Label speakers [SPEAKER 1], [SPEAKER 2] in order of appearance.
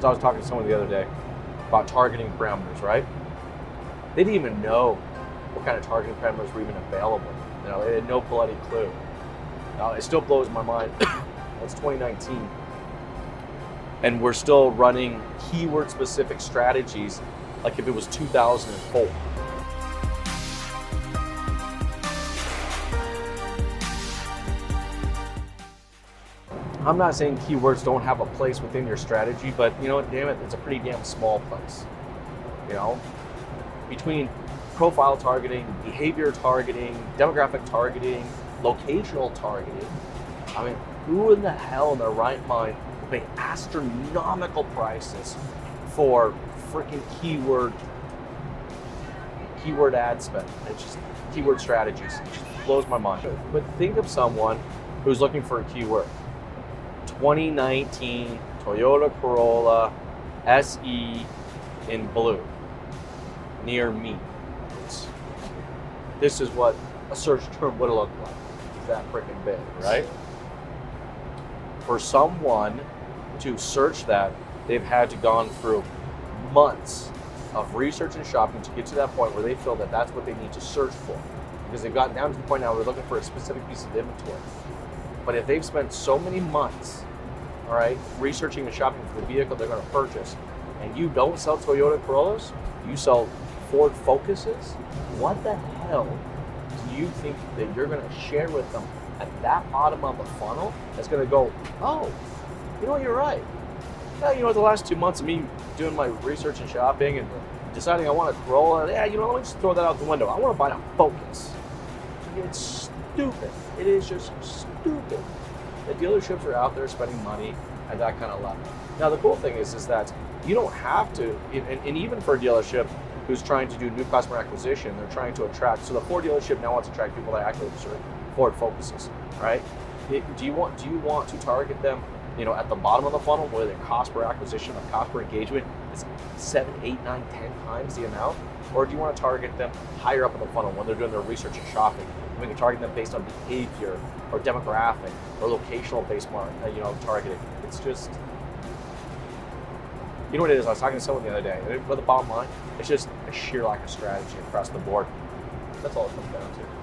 [SPEAKER 1] So I was talking to someone the other day about targeting parameters, right? They didn't even know what kind of targeting parameters were even available. You know, they had no bloody clue. Now, it still blows my mind. It's 2019. And we're still running keyword specific strategies like if it was 2004. I'm not saying keywords don't have a place within your strategy, but you know what, damn it, it's a pretty damn small place. You know, between profile targeting, behavior targeting, demographic targeting, locational targeting, I mean, who in the hell in their right mind will pay astronomical prices for freaking keyword keyword ad spend? It's just keyword strategies. It just blows my mind. But think of someone who's looking for a keyword. 2019 Toyota Corolla SE in blue near me. It's, this is what a search term would look like. That freaking big, right? For someone to search that, they've had to gone through months of research and shopping to get to that point where they feel that that's what they need to search for. Because they've gotten down to the point now where they're looking for a specific piece of inventory. But if they've spent so many months, all right, researching and shopping for the vehicle they're going to purchase, and you don't sell Toyota Corollas, you sell Ford Focuses, what the hell do you think that you're going to share with them at that bottom of the funnel that's going to go, oh, you know, what, you're right. Yeah, you know, the last two months of me doing my research and shopping and deciding I want a Corolla, yeah, you know, let me just throw that out the window. I want to buy a Focus. It's stupid. It is just stupid. The dealerships are out there spending money at that kind of level. Now, the cool thing is, is that you don't have to, and, and even for a dealership who's trying to do new customer acquisition, they're trying to attract. So the Ford dealership now wants to attract people that actually serve Ford Focuses, right? Do you want do you want to target them, you know, at the bottom of the funnel where their cost per acquisition, or cost per engagement is seven, eight, nine, ten times the amount, or do you want to target them higher up in the funnel when they're doing their research and shopping? We can target them based on behavior or demographic or locational based uh, you know, targeting. It's just, you know what it is? I was talking to someone the other day, but the bottom line, it's just a sheer lack of strategy across the board. That's all it comes down to.